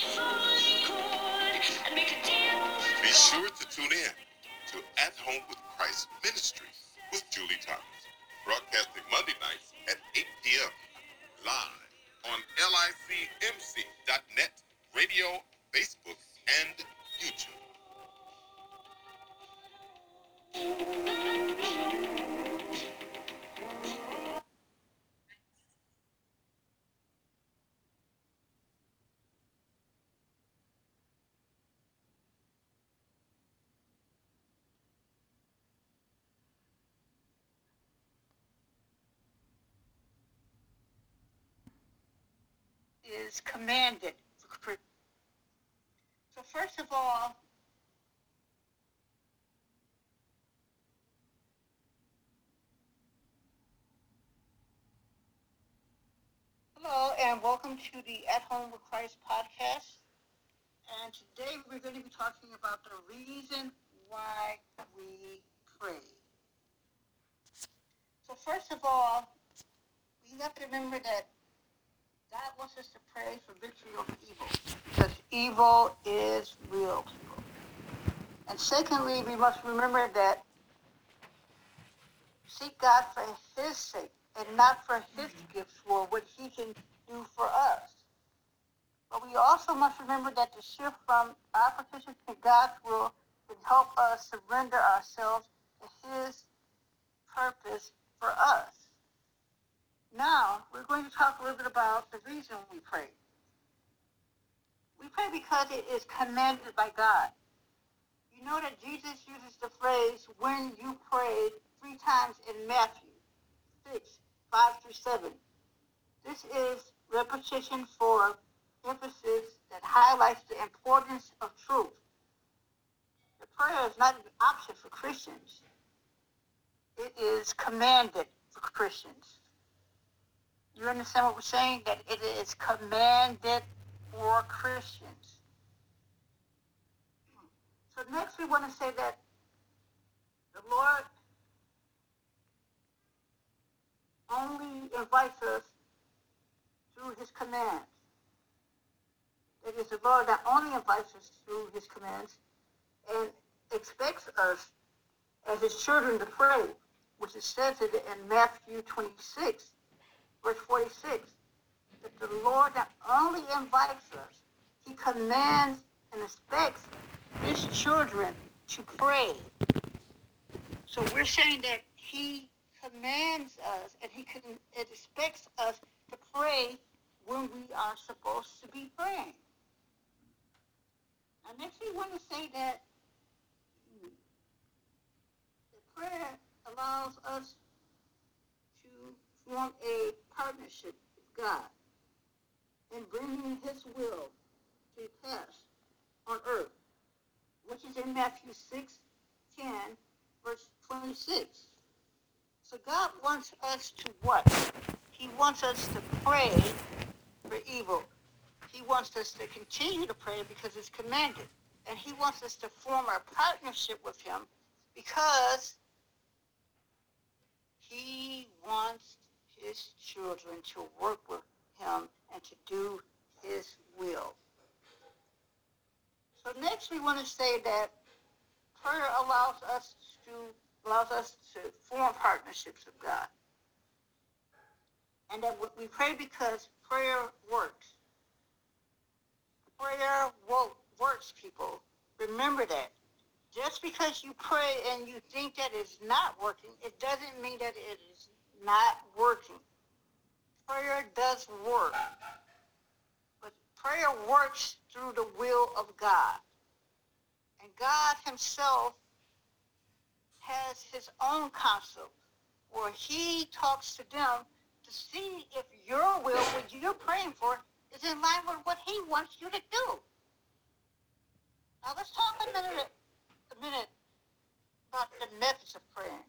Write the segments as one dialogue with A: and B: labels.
A: Be sure to tune in to At Home with Christ Ministries with Julie Thomas, broadcasting Monday nights at 8 p.m. live on licmc.net, radio, Facebook,
B: is commanded. So first of all, hello and welcome to the At Home with Christ podcast. And today we're going to be talking about the reason why we pray. So first of all, we have to remember that God wants us to pray for victory over evil because evil is real. And secondly, we must remember that seek God for his sake and not for his gifts or what he can do for us. But we also must remember that the shift from our petition to God's will can help us surrender ourselves to his purpose for us. Now, we're going to talk a little bit about the reason we pray. We pray because it is commanded by God. You know that Jesus uses the phrase, when you pray, three times in Matthew 6, 5 through 7. This is repetition for emphasis that highlights the importance of truth. The prayer is not an option for Christians. It is commanded for Christians. You understand what we're saying? That it is commanded for Christians. So next we want to say that the Lord only invites us through his commands. It is the Lord that only invites us through his commands and expects us as his children to pray, which is says it in Matthew 26, verse 46, that the Lord not only invites us, he commands and expects his children to pray. So we're saying that he commands us and he can, expects us to pray when we are supposed to be praying. And next want to say that the prayer allows us to form a partnership with God in bringing his will to pass on earth, which is in Matthew 6, 10, verse 26. So God wants us to what? He wants us to pray for evil. He wants us to continue to pray because it's commanded. And he wants us to form a partnership with him because he wants his children to work with him and to do his will. So next we want to say that prayer allows us to allows us to form partnerships with God. And that we pray because prayer works. Prayer works, people. Remember that. Just because you pray and you think that it's not working, it doesn't mean that it is not working. Prayer does work. But prayer works through the will of God. And God himself has his own counsel where he talks to them to see if your will, what you're praying for, is in line with what he wants you to do. Now let's talk a minute, a minute about the methods of praying.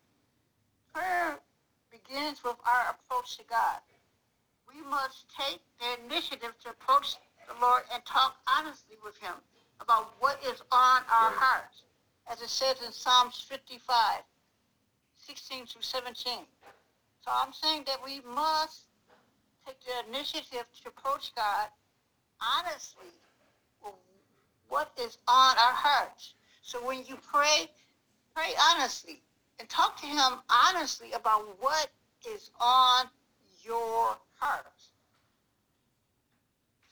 B: Prayer begins with our approach to God. We must take the initiative to approach the Lord and talk honestly with him about what is on our hearts, as it says in Psalms 55, 16 through 17. So I'm saying that we must take the initiative to approach God honestly with what is on our hearts. So when you pray, pray honestly and talk to him honestly about what is on your heart.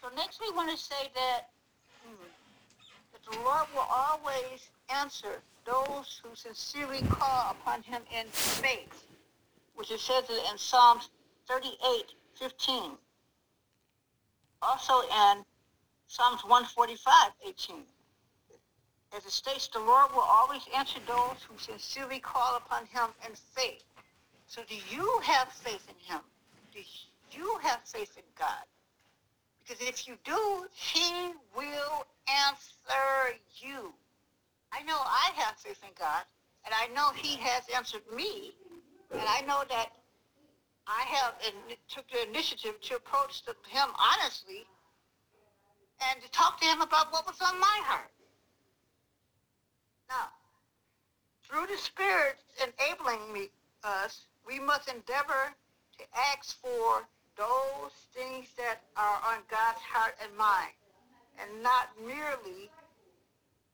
B: So next we want to say that, hmm, that the Lord will always answer those who sincerely call upon him in faith, which is said in Psalms 38, 15. Also in Psalms 145, 18. As it states, the Lord will always answer those who sincerely call upon him in faith. So do you have faith in him? Do you have faith in God? Because if you do, he will answer you. I know I have faith in God, and I know he has answered me, and I know that I have and took the initiative to approach the, him honestly and to talk to him about what was on my heart. Now, through the Spirit enabling me, us, we must endeavor to ask for those things that are on God's heart and mind, and not merely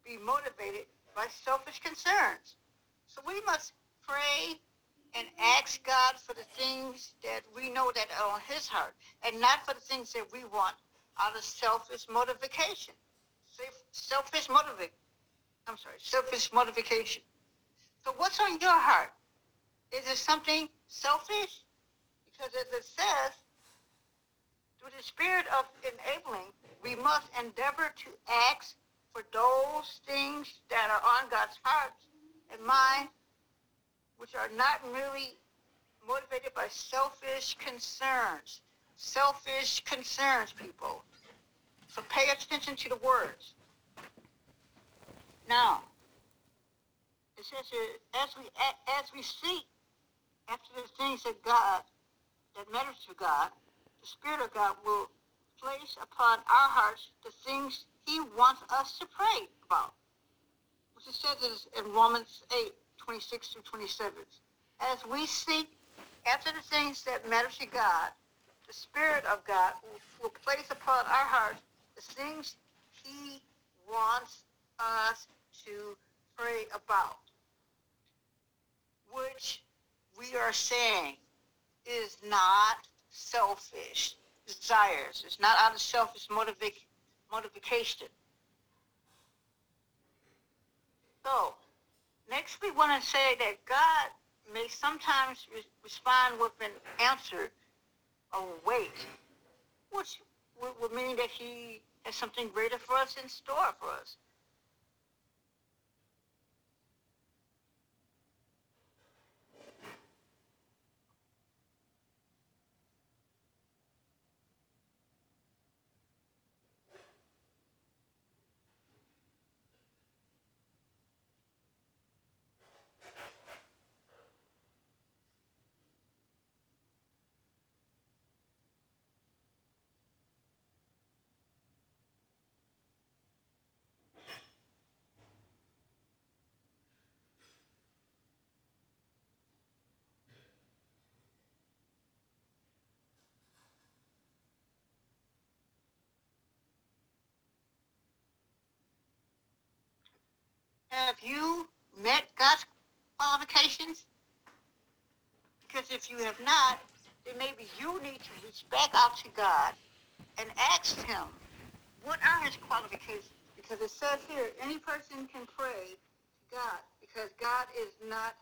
B: be motivated by selfish concerns. So we must pray and ask God for the things that we know that are on his heart, and not for the things that we want out of selfish motivation. Selfish motivation. I'm sorry, selfish motivation. So what's on your heart? Is it something selfish? Because as it says, through the spirit of enabling, we must endeavor to ask for those things that are on God's heart and mind, which are not merely motivated by selfish concerns. Selfish concerns, people. So pay attention to the words. Now, it says here, as we as we seek after the things that God that matters to God, the Spirit of God will place upon our hearts the things He wants us to pray about. Which it says in Romans 8, 26 through 27. As we seek after the things that matter to God, the Spirit of God will, will place upon our hearts the things He wants us to pray about, which we are saying is not selfish desires. It's not out of selfish motiva- motivation. So, next we want to say that God may sometimes re- respond with an answer or wait, which would mean that he has something greater for us in store for us. You met God's qualifications? Because if you have not, then maybe you need to reach back out to God and ask him, what are his qualifications? Because it says here, any person can pray to God because God is not